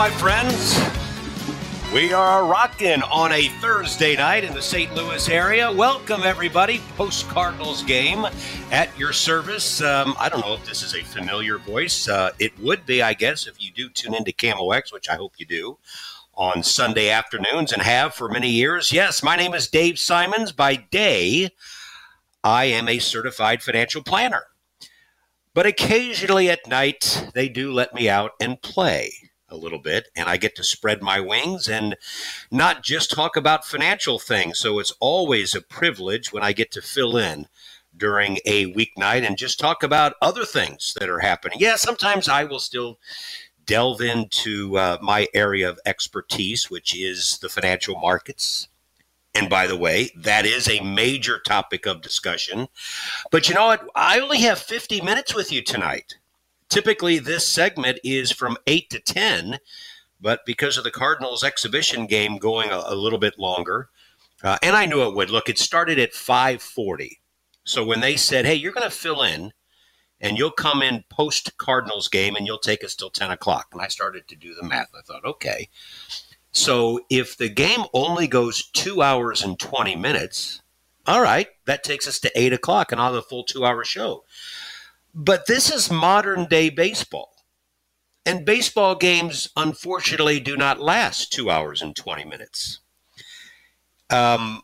my friends. We are rocking on a Thursday night in the St. Louis area. Welcome, everybody. Post Cardinals game at your service. Um, I don't know if this is a familiar voice. Uh, it would be, I guess, if you do tune into KMOX, which I hope you do, on Sunday afternoons and have for many years. Yes, my name is Dave Simons. By day, I am a certified financial planner. But occasionally at night, they do let me out and play a little bit, and I get to spread my wings and not just talk about financial things. So it's always a privilege when I get to fill in during a weeknight and just talk about other things that are happening. Yeah, sometimes I will still delve into uh, my area of expertise, which is the financial markets. And by the way, that is a major topic of discussion. But you know what? I only have 50 minutes with you tonight. Typically, this segment is from 8 to 10, but because of the Cardinals exhibition game going a, a little bit longer, uh, and I knew it would. Look, it started at 540. So when they said, hey, you're going to fill in and you'll come in post Cardinals game and you'll take us till 10 o'clock. And I started to do the math. I thought, okay. So if the game only goes two hours and 20 minutes, all right, that takes us to eight o'clock and I'll have a full two hour show. But this is modern day baseball. And baseball games, unfortunately, do not last two hours and 20 minutes. Um,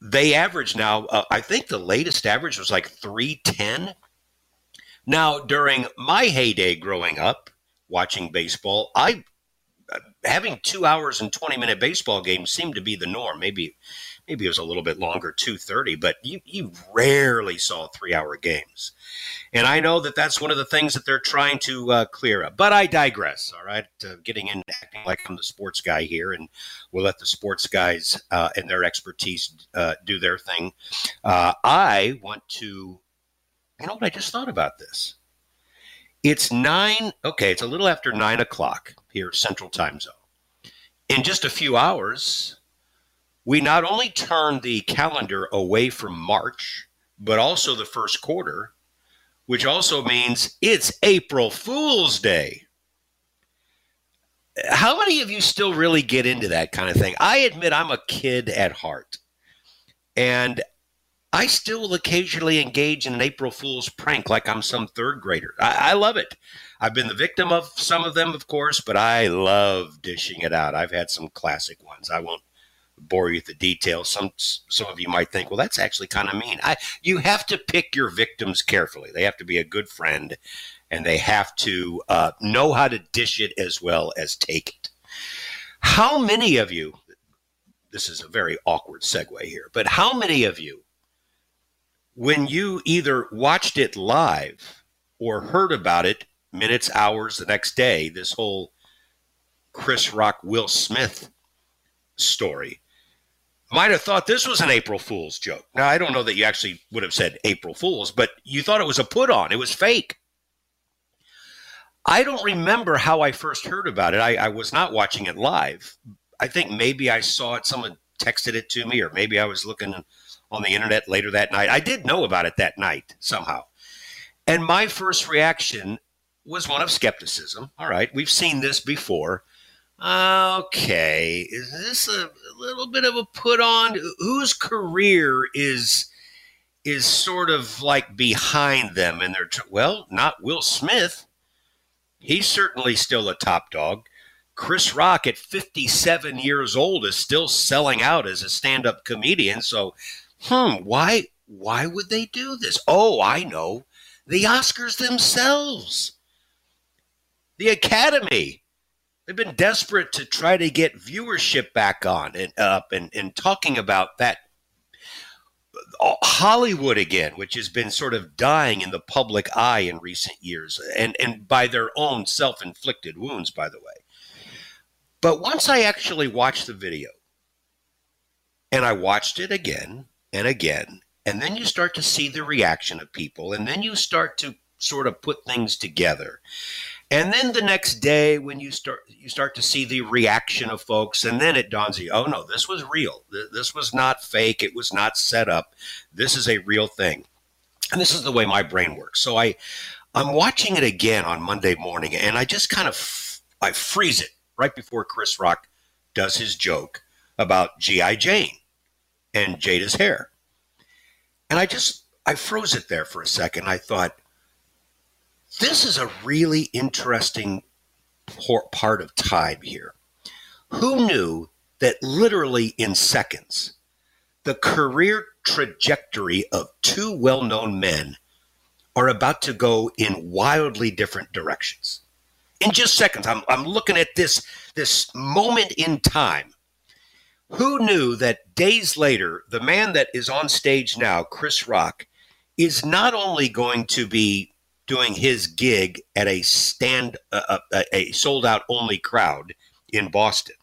they average now, uh, I think the latest average was like 310. Now, during my heyday growing up, watching baseball, I having two hours and 20 minute baseball games seemed to be the norm. Maybe maybe it was a little bit longer, 230, but you, you rarely saw three hour games. And I know that that's one of the things that they're trying to uh, clear up. But I digress, all right? Uh, getting in acting like I'm the sports guy here, and we'll let the sports guys uh, and their expertise uh, do their thing. Uh, I want to, you know what? I just thought about this. It's nine, okay, it's a little after nine o'clock here, Central Time Zone. In just a few hours, we not only turn the calendar away from March, but also the first quarter, which also means it's April Fool's Day. How many of you still really get into that kind of thing? I admit I'm a kid at heart. And I still will occasionally engage in an April Fool's prank like I'm some third grader. I, I, love it. I've been the victim of some of them, of course, but I love dishing it out. I've had some classic ones. I won't bore you with the details. Some some of you might think, well, that's actually kind of mean. I, you have to pick your victims carefully. They have to be a good friend, and they have to uh, know how to dish it as well as take it. How many of you? This is a very awkward segue here, but how many of you, when you either watched it live or heard about it minutes, hours the next day, this whole Chris Rock, Will Smith story, might have thought this was an April Fool's joke. Now, I don't know that you actually would have said April Fool's, but you thought it was a put on, it was fake. I don't remember how I first heard about it. I, I, was not watching it live. I think maybe I saw it, someone texted it to me, or maybe I was looking on the internet later that night. I did know about it that night somehow. And my first reaction was one of skepticism. All right, we've seen this before. Okay, is this a, a little bit of a put on? Whose career is is sort of like behind them and they're well, not Will Smith. He's certainly still a top dog. Chris Rock at 57 years old is still selling out as a stand-up comedian. So, hmm, why why would they do this? Oh, I know. The Oscars themselves. The Academy. They've been desperate to try to get viewership back on and up and, and talking about that uh, Hollywood again, which has been sort of dying in the public eye in recent years, and, and by their own self inflicted wounds, by the way. But once I actually watched the video, and I watched it again and again, and then you start to see the reaction of people, and then you start to sort of put things together. And then the next day, when you start you start to see the reaction of folks, and then it dawns you, oh no, this was real. This was not fake. It was not set up. This is a real thing. And this is the way my brain works. So I, I'm watching it again on Monday morning, and I just kind of I freeze it right before Chris Rock does his joke about G.I. Jane and Jada's hair. And I just I froze it there for a second. I thought this is a really interesting part of time here. Who knew that literally in seconds, the career trajectory of two well known men are about to go in wildly different directions? In just seconds, I'm, I'm looking at this, this moment in time. Who knew that days later, the man that is on stage now, Chris Rock, is not only going to be doing his gig at a stand uh, a, a sold out only crowd in Boston.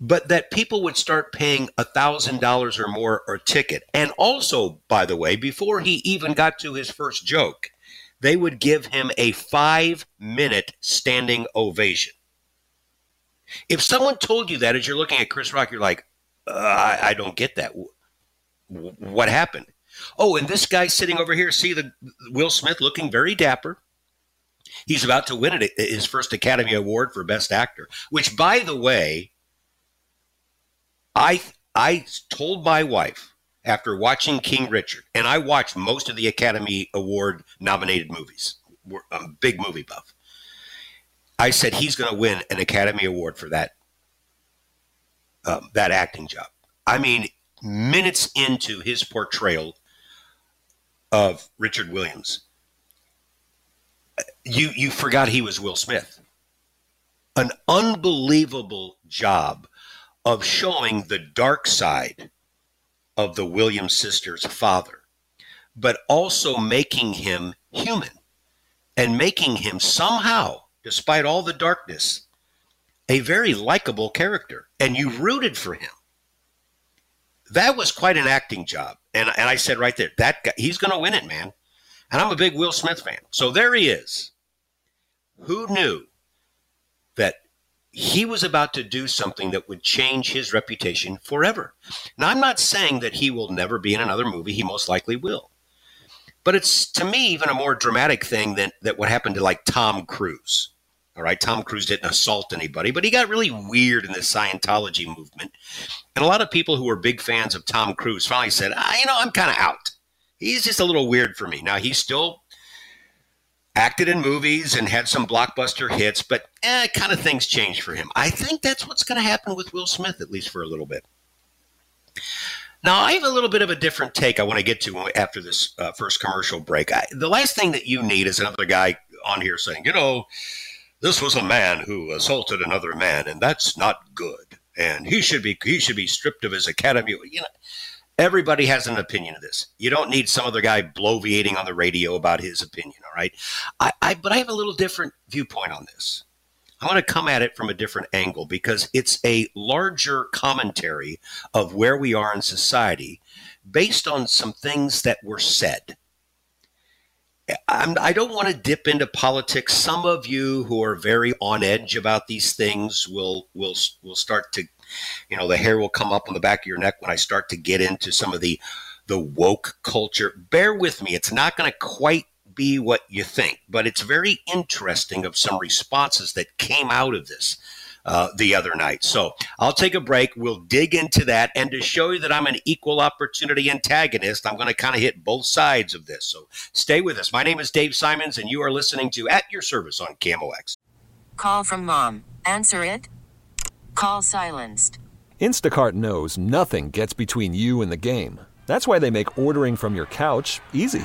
But that people would start paying a thousand dollars or more a ticket. And also, by the way, before he even got to his first joke, they would give him a five minute standing ovation. If someone told you that as you're looking at Chris Rock, you're like, uh, I, I don't get that. What happened? Oh, and this guy sitting over here, see the Will Smith looking very dapper. He's about to win it, his first Academy Award for Best Actor, which, by the way, I I told my wife after watching King Richard, and I watched most of the Academy Award nominated movies. I'm a big movie buff. I said he's going to win an Academy Award for that um, that acting job. I mean, minutes into his portrayal of Richard Williams, you you forgot he was Will Smith. An unbelievable job of showing the dark side of the Williams sisters' father, but also making him human and making him somehow, despite all the darkness, a very likable character. And you rooted for him that was quite an acting job. And, and I said right there, that guy, he's going to win it, man. And I'm a big Will Smith fan. So there he is. Who knew that he was about to do something that would change his reputation forever? Now, I'm not saying that he will never be in another movie. He most likely will. But it's to me even a more dramatic thing than that what happened to like Tom Cruise. All right, Tom Cruise didn't assault anybody, but he got really weird in the Scientology movement. And a lot of people who were big fans of Tom Cruise finally said, ah, you know, I'm kind of out. He's just a little weird for me. Now, he's still acted in movies and had some blockbuster hits, but eh, kind of things changed for him. I think that's what's going to happen with Will Smith, at least for a little bit. Now, I have a little bit of a different take I want to get to after this uh, first commercial break. I, the last thing that you need is another guy on here saying, you know, this was a man who assaulted another man, and that's not good. And he should be he should be stripped of his academy. You know, everybody has an opinion of this. You don't need some other guy bloviating on the radio about his opinion. All right, I, I but I have a little different viewpoint on this. I want to come at it from a different angle because it's a larger commentary of where we are in society based on some things that were said. I'm, I do not want to dip into politics. Some of you who are very on edge about these things will will will start to you know, the hair will come up on the back of your neck when I start to get into some of the the woke culture. Bear with me; it's not going to quite be what you think, but it's very interesting of some responses that came out of this. Uh, the other night. So I'll take a break. We'll dig into that. And to show you that I'm an equal opportunity antagonist, I'm going to kind of hit both sides of this. So stay with us. My name is Dave Simons, and you are listening to At Your Service on KMOX. Call from mom. Answer it. Call silenced. Instacart knows nothing gets between you and the game. That's why they make ordering from your couch easy.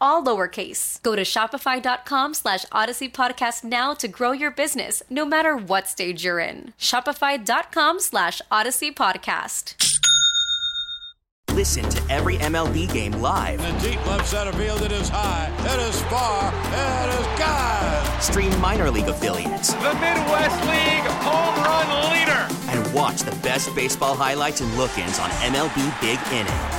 all lowercase. Go to shopify.com slash odyssey podcast now to grow your business, no matter what stage you're in. Shopify.com slash odyssey podcast. Listen to every MLB game live. In the deep left center field, it is high, it is far, it is God. Stream minor league affiliates. The Midwest League home run leader. And watch the best baseball highlights and look ins on MLB Big Inning.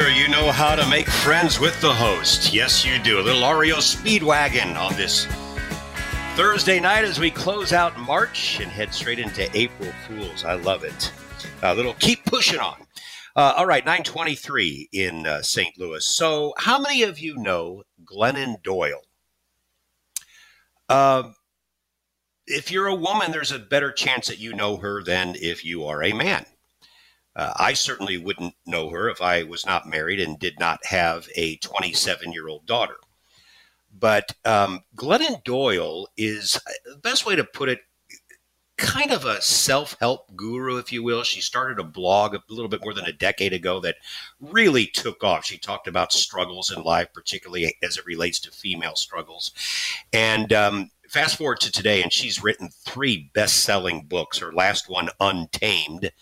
Brewster, you know how to make friends with the host. Yes, you do. A little REO Speedwagon on this Thursday night as we close out March and head straight into April Fools. I love it. A little keep pushing on. Uh, all right, 923 in uh, St. Louis. So, how many of you know Glennon Doyle? Um, if you're a woman, there's a better chance that you know her than if you are a man. Uh, I certainly wouldn't know her if I was not married and did not have a 27 year old daughter. But um, Glennon Doyle is uh, the best way to put it, kind of a self help guru, if you will. She started a blog a little bit more than a decade ago that really took off. She talked about struggles in life, particularly as it relates to female struggles. And um, fast forward to today, and she's written three best selling books. Her last one, Untamed.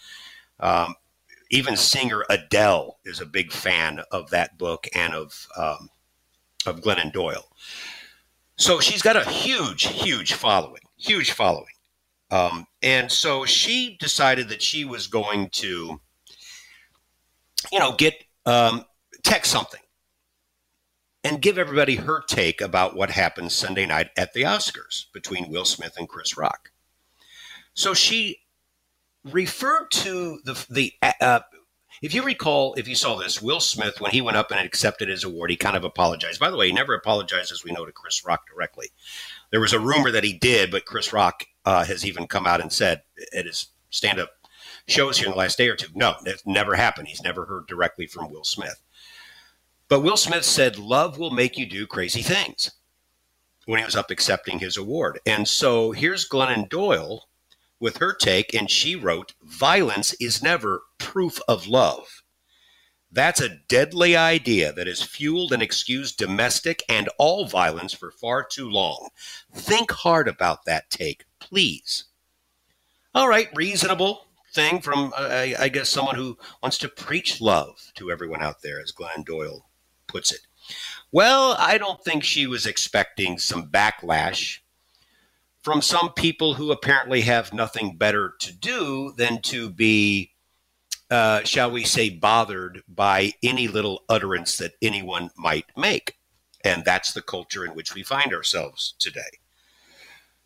Um, even singer Adele is a big fan of that book and of um, of Glennon Doyle. So she's got a huge, huge following, huge following, um, and so she decided that she was going to, you know, get um, text something and give everybody her take about what happened Sunday night at the Oscars between Will Smith and Chris Rock. So she referred to the the uh, if you recall, if you saw this, Will Smith when he went up and accepted his award, he kind of apologized. By the way, he never apologized, as we know, to Chris Rock directly. There was a rumor that he did, but Chris Rock uh, has even come out and said at his stand-up shows here in the last day or two, no, it never happened. He's never heard directly from Will Smith. But Will Smith said, "Love will make you do crazy things." When he was up accepting his award, and so here's Glennon Doyle with her take, and she wrote, Violence is never proof of love. That's a deadly idea that has fueled and excused domestic and all violence for far too long. Think hard about that take, please. All right, reasonable thing from, uh, I, I guess, someone who wants to preach love to everyone out there, as Glenn Doyle puts it. Well, I don't think she was expecting some backlash from some people who apparently have nothing better to do than to be uh, shall we say, bothered by any little utterance that anyone might make. And that's the culture in which we find ourselves today.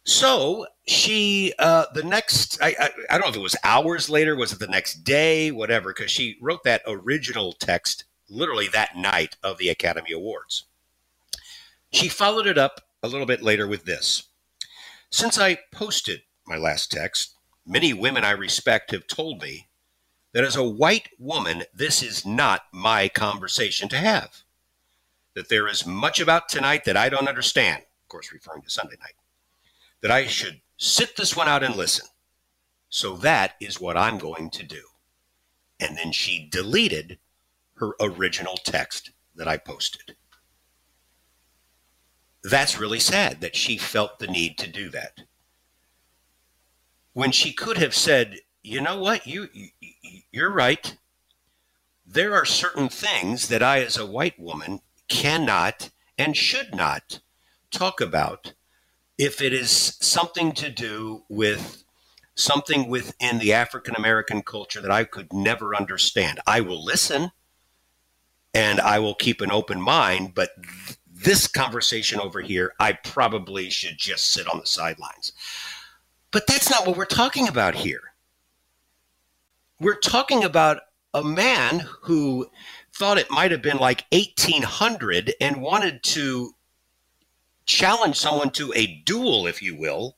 So she, uh, the next, I, I, I don't know if it was hours later, was it the next day, whatever, because she wrote that original text literally that night of the Academy Awards. She followed it up a little bit later with this. Since I posted my last text, many women I respect have told me that as a white woman, this is not my conversation to have. That there is much about tonight that I don't understand, of course, referring to Sunday night, that I should sit this one out and listen. So that is what I'm going to do. And then she deleted her original text that I posted. That's really sad that she felt the need to do that. When she could have said, you know what, you, you you're right. There are certain things that I, as a white woman, cannot and should not talk about if it is something to do with something within the African American culture that I could never understand. I will listen and I will keep an open mind, but this conversation over here, I probably should just sit on the sidelines. But that's not what we're talking about here we're talking about a man who thought it might have been like 1800 and wanted to challenge someone to a duel, if you will,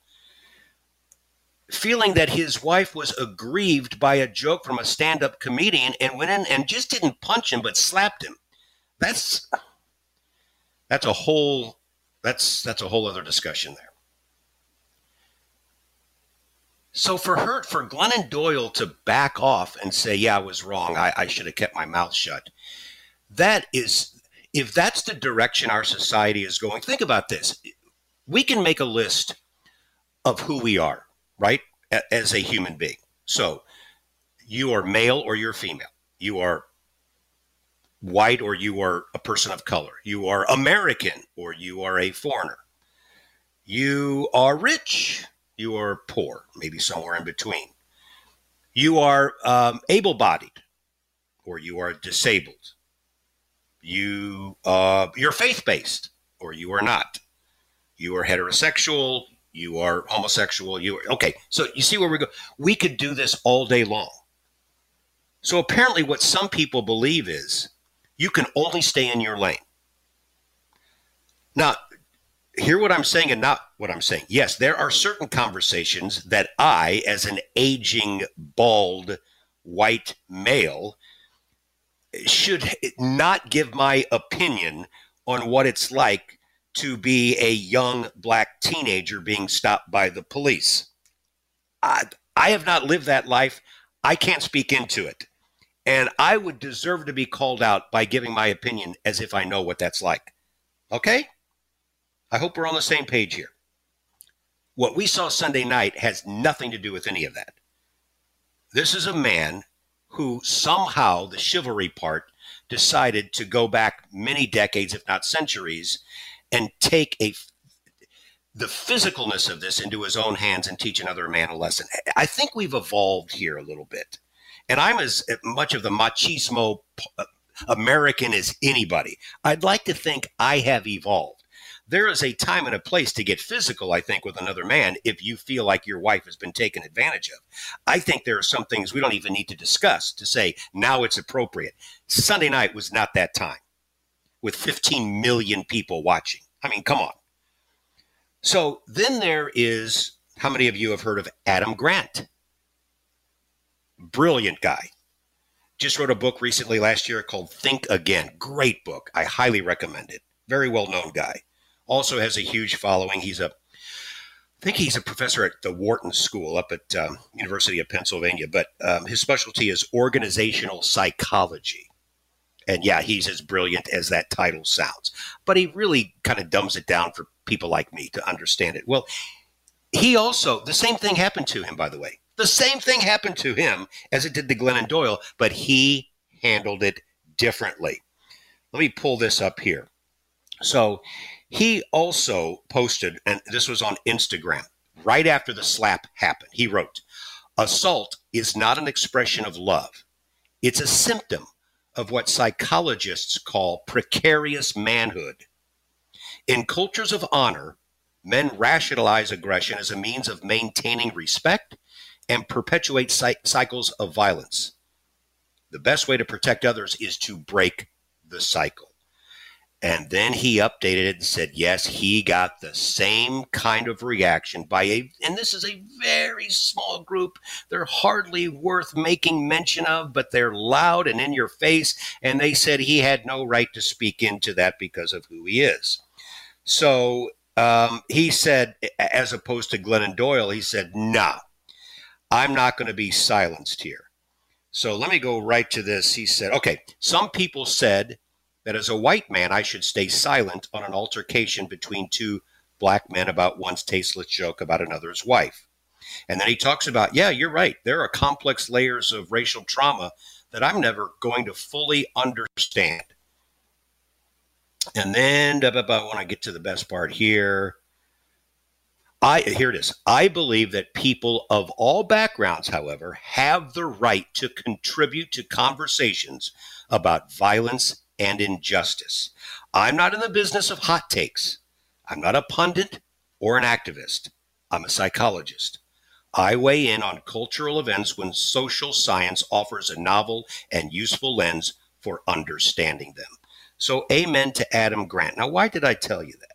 feeling that his wife was aggrieved by a joke from a stand up comedian and went in and just didn't punch him but slapped him. That's that's a whole that's that's a whole other discussion there. So for her, for Glennon Doyle to back off and say, "Yeah, I was wrong. I, I should have kept my mouth shut," that is, if that's the direction our society is going. Think about this: we can make a list of who we are, right, as a human being. So you are male or you're female. You are white or you are a person of color. You are American or you are a foreigner. You are rich you are poor, maybe somewhere in between. You are um, able bodied or you are disabled. You, uh, you're faith based or you are not. You are heterosexual. You are homosexual. You are, okay. So you see where we go. We could do this all day long. So apparently, what some people believe is you can only stay in your lane. Now, hear what I'm saying and not what I'm saying. Yes, there are certain conversations that I, as an aging, bald, white male, should not give my opinion on what it's like to be a young black teenager being stopped by the police. I, I have not lived that life. I can't speak into it. And I would deserve to be called out by giving my opinion as if I know what that's like. Okay? I hope we're on the same page here. What we saw Sunday night has nothing to do with any of that. This is a man who somehow, the chivalry part, decided to go back many decades, if not centuries, and take a the physicalness of this into his own hands and teach another man a lesson. I think we've evolved here a little bit. And I'm as eh, much of the machismo uh, American as anybody. I'd like to think I have evolved there is a time and a place to get physical, I think, with another man if you feel like your wife has been taken advantage of. I think there are some things we don't even need to discuss to say now it's appropriate. Sunday night was not that time with 15 million people watching. I mean, come on. So then there is how many of you have heard of Adam Grant? Brilliant guy. Just wrote a book recently last year called Think Again. Great book. I highly recommend it. Very well known guy also has a huge following. He's a I think he's a professor at the Wharton School up at um, University of Pennsylvania, but um, his specialty is organizational psychology. And yeah, he's as brilliant as that title sounds, but he really kind of dumbs it down for people like me to understand it. Well, he also, the same thing happened to him, by the way. The same thing happened to him as it did to Glennon Doyle, but he handled it differently. Let me pull this up here. So he also posted, and this was on Instagram, right after the slap happened. He wrote, Assault is not an expression of love, it's a symptom of what psychologists call precarious manhood. In cultures of honor, men rationalize aggression as a means of maintaining respect and perpetuate cycles of violence. The best way to protect others is to break the cycle. And then he updated it and said, yes, he got the same kind of reaction by a, and this is a very small group. They're hardly worth making mention of, but they're loud and in your face. And they said he had no right to speak into that because of who he is. So um, he said, as opposed to Glennon Doyle, he said, no, I'm not going to be silenced here. So let me go right to this. He said, okay, some people said, that as a white man, I should stay silent on an altercation between two black men about one's tasteless joke about another's wife. And then he talks about, yeah, you're right. There are complex layers of racial trauma that I'm never going to fully understand. And then, when I get to the best part here, I here it is. I believe that people of all backgrounds, however, have the right to contribute to conversations about violence and injustice. I'm not in the business of hot takes. I'm not a pundit or an activist. I'm a psychologist. I weigh in on cultural events when social science offers a novel and useful lens for understanding them. So, amen to Adam Grant. Now, why did I tell you that?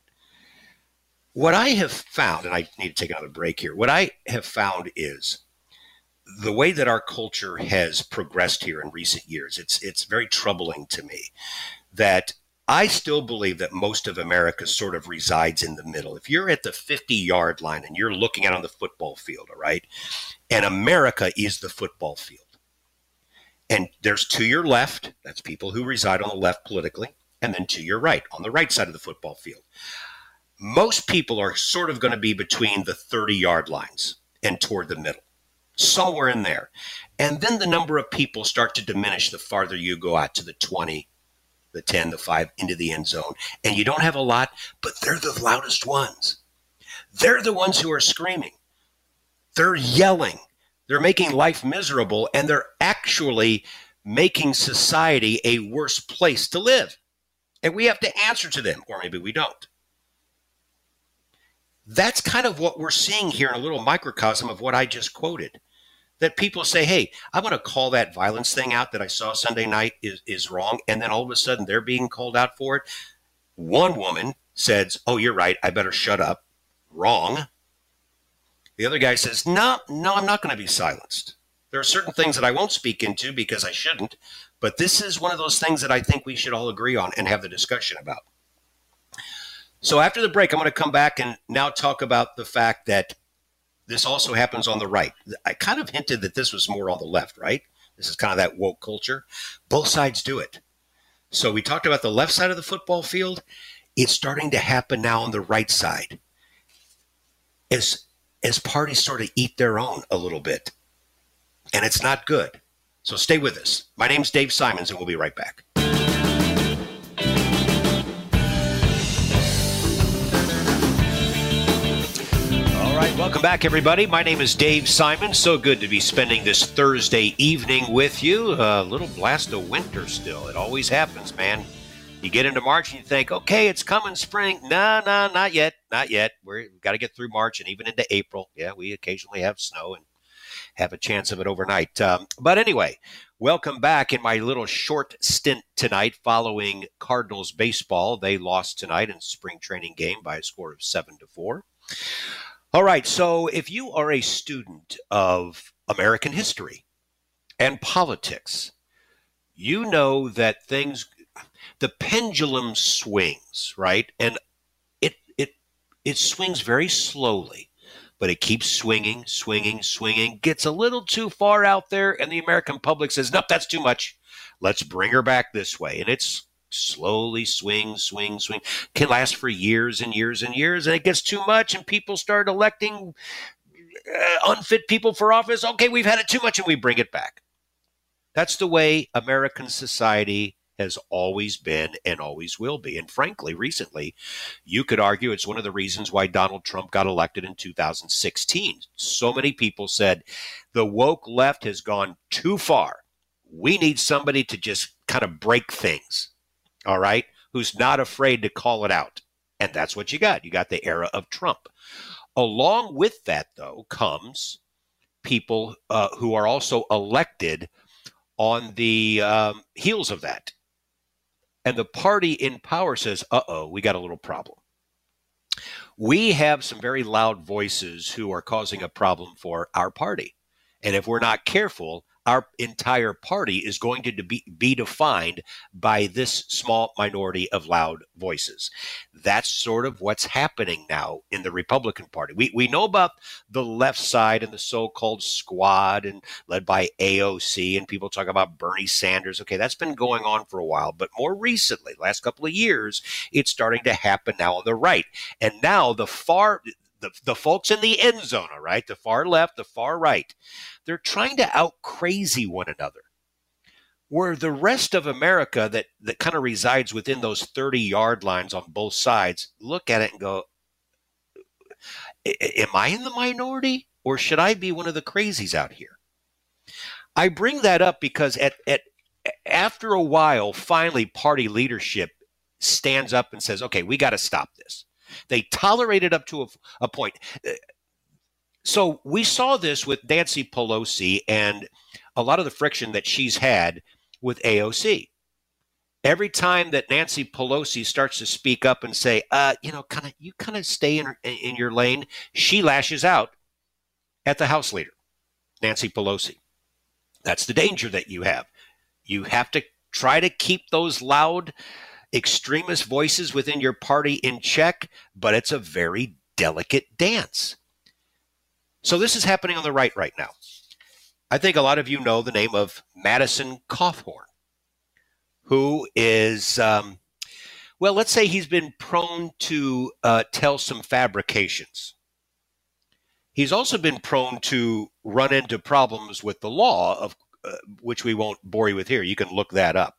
What I have found, and I need to take another break here, what I have found is the way that our culture has progressed here in recent years, it's it's very troubling to me that I still believe that most of America sort of resides in the middle. If you're at the 50 yard line and you're looking out on the football field, all right, and America is the football field, and there's to your left, that's people who reside on the left politically, and then to your right, on the right side of the football field. Most people are sort of going to be between the 30 yard lines and toward the middle somewhere in there. And then the number of people start to diminish the farther you go out to the 20, the 10, the 5 into the end zone. And you don't have a lot, but they're the loudest ones. They're the ones who are screaming. They're yelling. They're making life miserable and they're actually making society a worse place to live. And we have to answer to them, or maybe we don't. That's kind of what we're seeing here in a little microcosm of what I just quoted that people say, hey, I want to call that violence thing out that I saw Sunday night is, is wrong. And then all of a sudden they're being called out for it. One woman says, oh, you're right. I better shut up. Wrong. The other guy says, no, no, I'm not going to be silenced. There are certain things that I won't speak into because I shouldn't. But this is one of those things that I think we should all agree on and have the discussion about. So after the break, I'm going to come back and now talk about the fact that this also happens on the right. I kind of hinted that this was more on the left, right? This is kind of that woke culture. Both sides do it. So we talked about the left side of the football field. It's starting to happen now on the right side. As as parties sort of eat their own a little bit. And it's not good. So stay with us. My name's Dave Simons, and we'll be right back. Welcome back, everybody. My name is Dave Simon. So good to be spending this Thursday evening with you. A little blast of winter still. It always happens, man. You get into March and you think, okay, it's coming spring. No, no, not yet. Not yet. We're, we've got to get through March and even into April. Yeah, we occasionally have snow and have a chance of it overnight. Um, but anyway, welcome back in my little short stint tonight following Cardinals baseball. They lost tonight in spring training game by a score of seven to four. All right. So if you are a student of American history and politics, you know that things, the pendulum swings, right? And it, it, it swings very slowly. but it keeps swinging, swinging, swinging, gets a little too far out there, and the American public says, nope, that's too much. Let's bring her back this way. And it's slowly swing, swing, swing, can last for years and years and years, and it gets too much, and people start electing uh, unfit people for office. Okay, we've had it too much, and we bring it back. That's the way American society has always been and always will be. And frankly, recently, you could argue it's one of the reasons why Donald Trump got elected in 2016. So many people said the woke left has gone too far. We need somebody to just kind of break things, all right, who's not afraid to call it out. And that's what you got. You got the era of Trump. Along with that, though, comes people uh, who are also elected on the um, heels of that. And the party in power says, uh oh, we got a little problem. We have some very loud voices who are causing a problem for our party. And if we're not careful, our entire party is going to be, be defined by this small minority of loud voices. That's sort of what's happening now in the Republican Party. We, we know about the left side and the so called squad and led by AOC, and people talk about Bernie Sanders. Okay, that's been going on for a while, but more recently, last couple of years, it's starting to happen now on the right. And now the far the, the folks in the end zone, all right, the far left, the far right, they're trying to out crazy one another. Where the rest of America that, that kind of resides within those 30 yard lines on both sides look at it and go, Am I in the minority or should I be one of the crazies out here? I bring that up because at, at after a while, finally, party leadership stands up and says, okay, we got to stop this. They tolerated it up to a, a point. So we saw this with Nancy Pelosi and a lot of the friction that she's had with AOC. Every time that Nancy Pelosi starts to speak up and say, uh, you know, kind of, you kind of stay in, in your lane, she lashes out at the House leader, Nancy Pelosi. That's the danger that you have. You have to try to keep those loud extremist voices within your party in check, but it's a very delicate dance. So this is happening on the right right now. I think a lot of you know the name of Madison Cawthorn, who is, um, well, let's say he's been prone to uh, tell some fabrications. He's also been prone to run into problems with the law, of uh, which we won't bore you with here. You can look that up.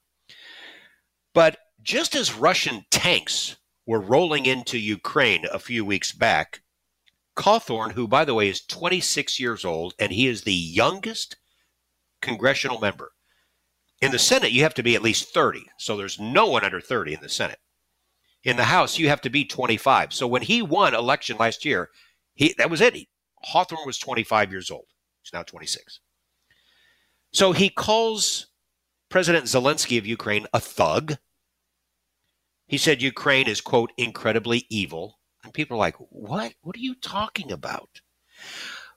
But just as Russian tanks were rolling into Ukraine a few weeks back, Cawthorn, who, by the way, is 26 years old, and he is the youngest congressional member. In the Senate, you have to be at least 30, so there's no one under 30 in the Senate. In the House, you have to be 25. So when he won election last year, he that was it. Hawthorne was 25 years old. He's now 26. So he calls President Zelensky of Ukraine a thug, he said Ukraine is, quote, incredibly evil. And people are like, what? What are you talking about?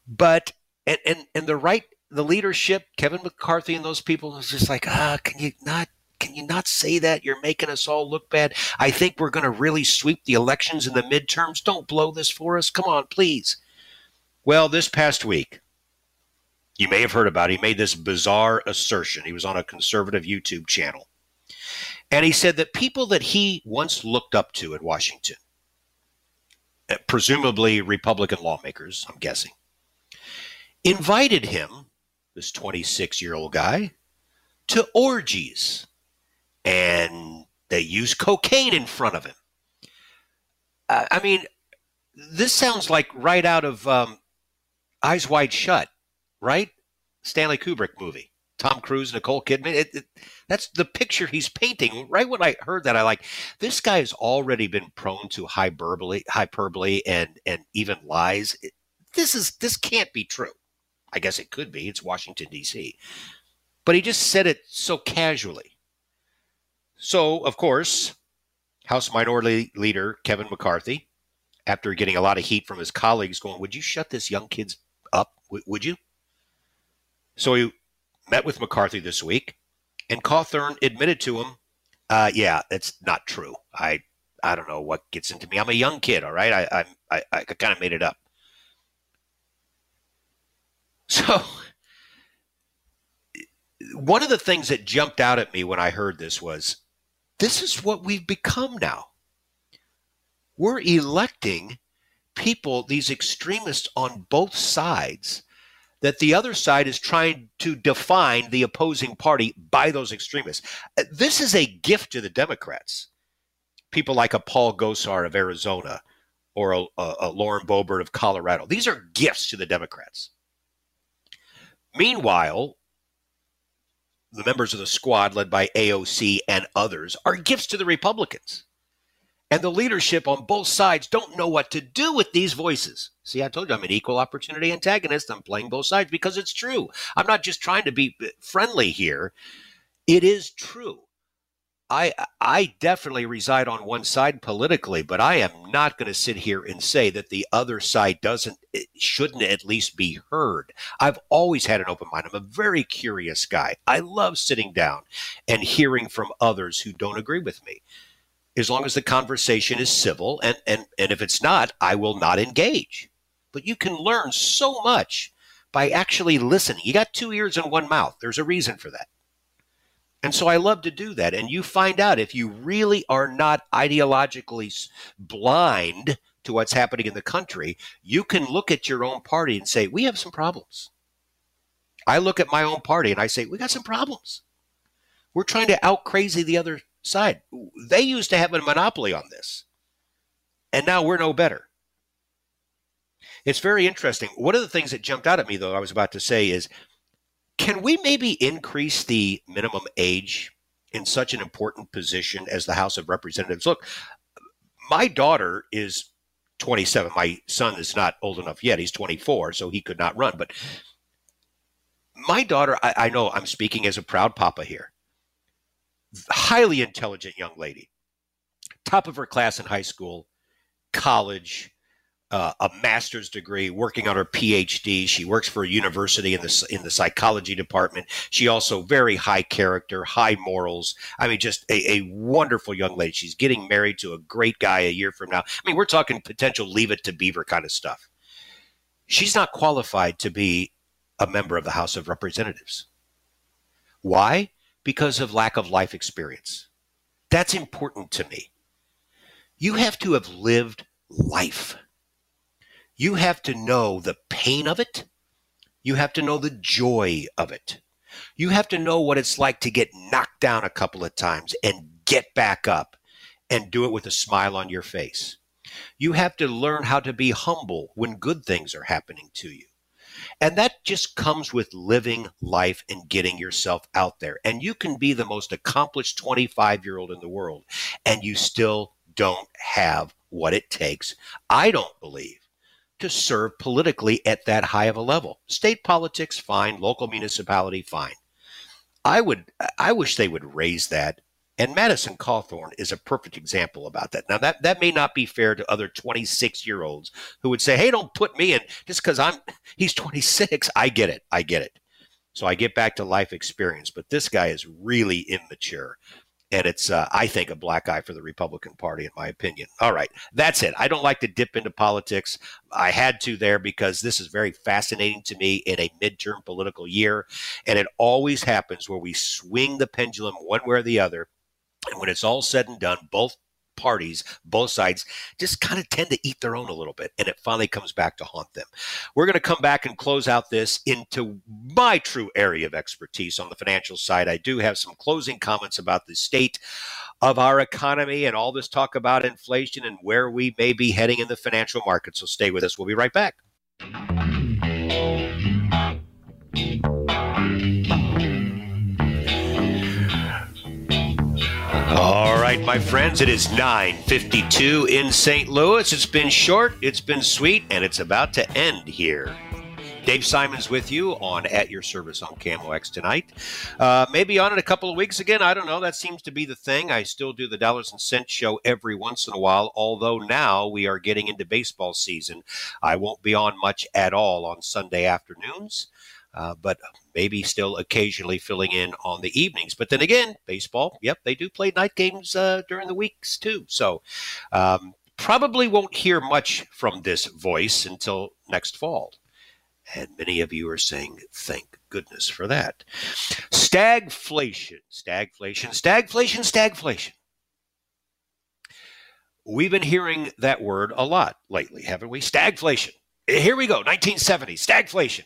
But, and, and, and the right, the leadership, Kevin McCarthy and those people is just like, ah, can you not can you not say that? You're making us all look bad. I think we're going to really sweep the elections in the midterms. Don't blow this for us. Come on, please. Well, this past week, you may have heard about it. He made this bizarre assertion. He was on a conservative YouTube channel. And he said that people that he once looked up to in Washington, eh, presumably Republican lawmakers, I'm guessing, invited him, this 26 year old guy, to orgies. And they used cocaine in front of him. Uh, I mean, this sounds like right out of um, Eyes Wide Shut, right? Stanley Kubrick movie. Tom Cruise, Nicole Kidman. It, it, that's the picture he's painting. Right when I heard that, I like this guy has already been prone to hyperbole, hyperbole, and and even lies. This is this can't be true. I guess it could be. It's Washington D.C., but he just said it so casually. So of course, House Minority Leader Kevin McCarthy, after getting a lot of heat from his colleagues, going, "Would you shut this young kid's up? W- would you?" So he met with McCarthy this week, and Cawthorn admitted to him, uh, "Yeah, it's not true. I I don't know what gets into me. I'm a young kid, all right. I I I, I kind of made it up." So, one of the things that jumped out at me when I heard this was this is what we've become now. We're electing people, these extremists on both sides, that the other side is trying to define the opposing party by those extremists. Uh, this is a gift to the Democrats. People like a Paul Gosar of Arizona or a, a, a Lauren Boebert of Colorado. These are gifts to the Democrats. Meanwhile, the members of the squad led by AOC and others are gifts to the Republicans. And the leadership on both sides don't know what to do with these voices. See, I told you I'm an equal opportunity antagonist. I'm playing both sides because it's true. I'm not just trying to be friendly here. It is true. I I definitely reside on one side politically, but I am not going to sit here and say that the other side doesn't shouldn't at least be heard. I've always had an open mind. I'm a very curious guy. I love sitting down and hearing from others who don't agree with me as long as the conversation is civil. And, and, and if it's not, I will not engage. But you can learn so much by actually listening. You got two ears and one mouth. There's a reason for that. And so I love to do that. And you find out if you really are not ideologically blind to what's happening in the country, you can look at your own party and say, we have some problems. I look at my own party and I say, we got some problems. We're trying to out crazy the other side. They used to have a monopoly on this, and now we're no better. It's very interesting. One of the things that jumped out at me, though, I was about to say is can we maybe increase the minimum age in such an important position as the House of Representatives? Look, my daughter is 27. My son is not old enough yet. He's 24, so he could not run. But my daughter, I, I know I'm speaking as a proud papa here highly intelligent young lady, top of her class in high school, college, uh, a master's degree, working on her PhD. She works for a university in the in the psychology department. She also very high character, high morals. I mean, just a, a wonderful young lady. She's getting married to a great guy a year from now. I mean, we're talking potential leave it to Beaver kind of stuff. She's not qualified to be a member of the House of Representatives. Why? Because of lack of life experience. That's important to me. You have to have lived life. You have to know the pain of it. You have to know the joy of it. You have to know what it's like to get knocked down a couple of times and get back up and do it with a smile on your face. You have to learn how to be humble when good things are happening to you. And that just comes with living life and getting yourself out there. And you can be the most accomplished 25 year old in the world, and you still don't have what it takes, I don't believe, to serve politically at that high of a level. State politics, fine. Local municipality, fine. I would, I wish they would raise that and Madison Cawthorn is a perfect example about that. Now that that may not be fair to other 26 year olds who would say, "Hey, don't put me in just because I'm he's 26." I get it. I get it. So I get back to life experience, but this guy is really immature. And it's, uh, I think, a black eye for the Republican Party, in my opinion. All right, that's it. I don't like to dip into politics. I had to there because this is very fascinating to me in a midterm political year. And it always happens where we swing the pendulum one way or the other and when it's all said and done, both parties, both sides, just kind of tend to eat their own a little bit. And it finally comes back to haunt them. We're going to come back and close out this into my true area of expertise on the financial side. I do have some closing comments about the state of our economy and all this talk about inflation and where we may be heading in the financial market. So stay with us. We'll be right back. All right, my friends, it is 9:52 in St. Louis. It's been short, it's been sweet, and it's about to end here. Dave Simons with you on At Your Service on KMOX tonight. Uh, maybe on in a couple of weeks again. I don't know. That seems to be the thing. I still do the Dollars and Cents show every once in a while, although now we are getting into baseball season. I won't be on much at all on Sunday afternoons. Uh, but maybe still occasionally filling in on the evenings. But then again, baseball, yep, they do play night games uh, during the weeks too. So um, probably won't hear much from this voice until next fall. And many of you are saying, thank goodness for that. Stagflation, stagflation, stagflation, stagflation. We've been hearing that word a lot lately, haven't we? Stagflation. Here we go, 1970, stagflation.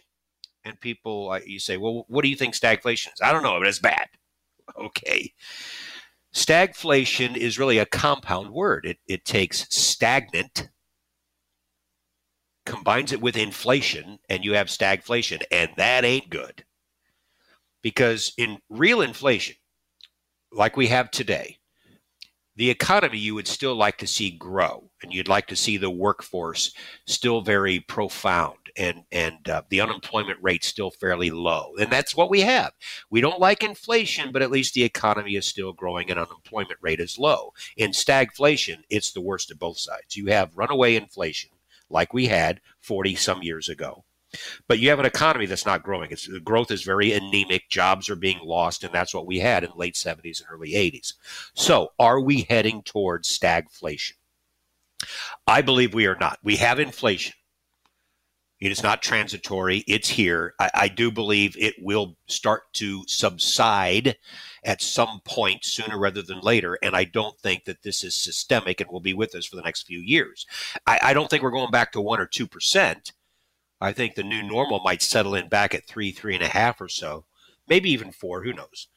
And people, uh, you say, well, what do you think stagflation is? I don't know, but it's bad. Okay. Stagflation is really a compound word. It, it takes stagnant, combines it with inflation, and you have stagflation. And that ain't good. Because in real inflation, like we have today, the economy you would still like to see grow, and you'd like to see the workforce still very profound, and and uh, the unemployment rate is still fairly low, and that's what we have. We don't like inflation, but at least the economy is still growing, and unemployment rate is low. In stagflation, it's the worst of both sides. You have runaway inflation, like we had forty some years ago, but you have an economy that's not growing. It's, growth is very anemic. Jobs are being lost, and that's what we had in the late 70s and early 80s. So, are we heading towards stagflation? I believe we are not. We have inflation. It is not transitory. It's here. I, I, do believe it will start to subside at some point sooner rather than later. And I don't think that this is systemic and will be with us for the next few years. I, I don't think we're going back to one or two percent. I think the new normal might settle in back at three, three and a half or so, maybe even four. Who knows?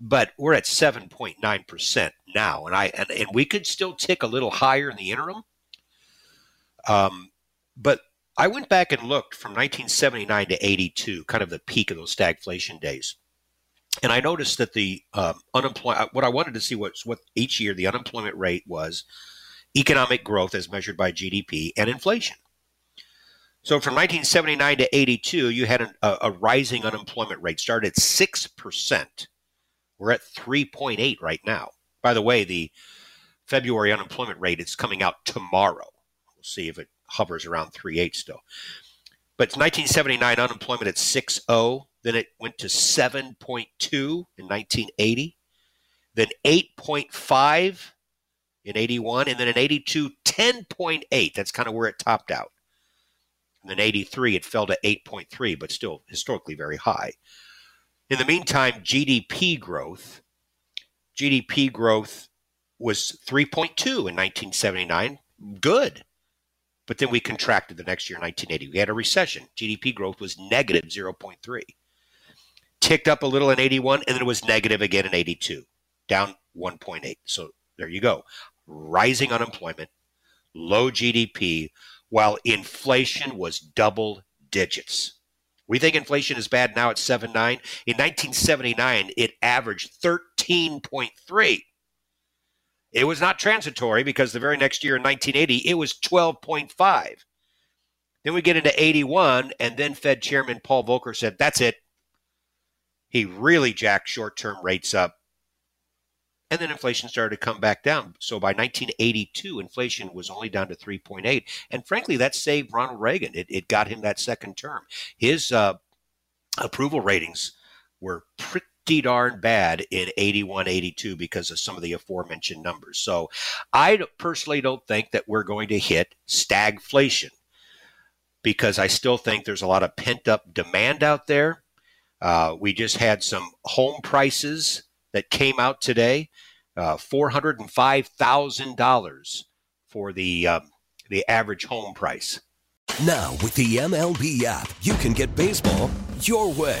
But we're at seven point nine percent now, and I and, and we could still tick a little higher in the interim. Um, but I went back and looked from 1979 to 82, kind of the peak of those stagflation days. And I noticed that the um, unemployment, what I wanted to see was what each year the unemployment rate was, economic growth as measured by GDP, and inflation. So from 1979 to 82, you had an, a, a, rising unemployment rate. Started at 6%. We're at 3.8 right now. By the way, the February unemployment rate is coming out tomorrow. We'll see if it hovers around 3.8 still. But 1979 unemployment at 6.0. Then it went to 7.2 in 1980. Then 8.5 in 81. And then in 82, 10.8. That's kind of where it topped out. And in 83, it fell to 8.3, but still historically very high. In the meantime, GDP growth, GDP growth was 3.2 in 1979. Good. But then we contracted the next year, 1980. We had a recession. GDP growth was negative 0.3. Ticked up a little in 81, and then it was negative again in 82, down 1.8. So there you go. Rising unemployment, low GDP, while inflation was double digits. We think inflation is bad now at 7.9. In 1979, it averaged 13.3. It was not transitory because the very next year in 1980, it was 12.5. Then we get into 81, and then Fed Chairman Paul Volcker said, That's it. He really jacked short term rates up and then inflation started to come back down. So by 1982, inflation was only down to 3.8. And frankly, that saved Ronald Reagan. It, it got him that second term. His uh, approval ratings were pretty darn bad in 81, 82 because of some of the aforementioned numbers. So I personally don't think that we're going to hit stagflation because I still think there's a lot of pent up demand out there. Uh, we just had some home prices that came out today. Uh, $405,000 for the, uh, the average home price. Now, with the MLB app, you can get baseball your way.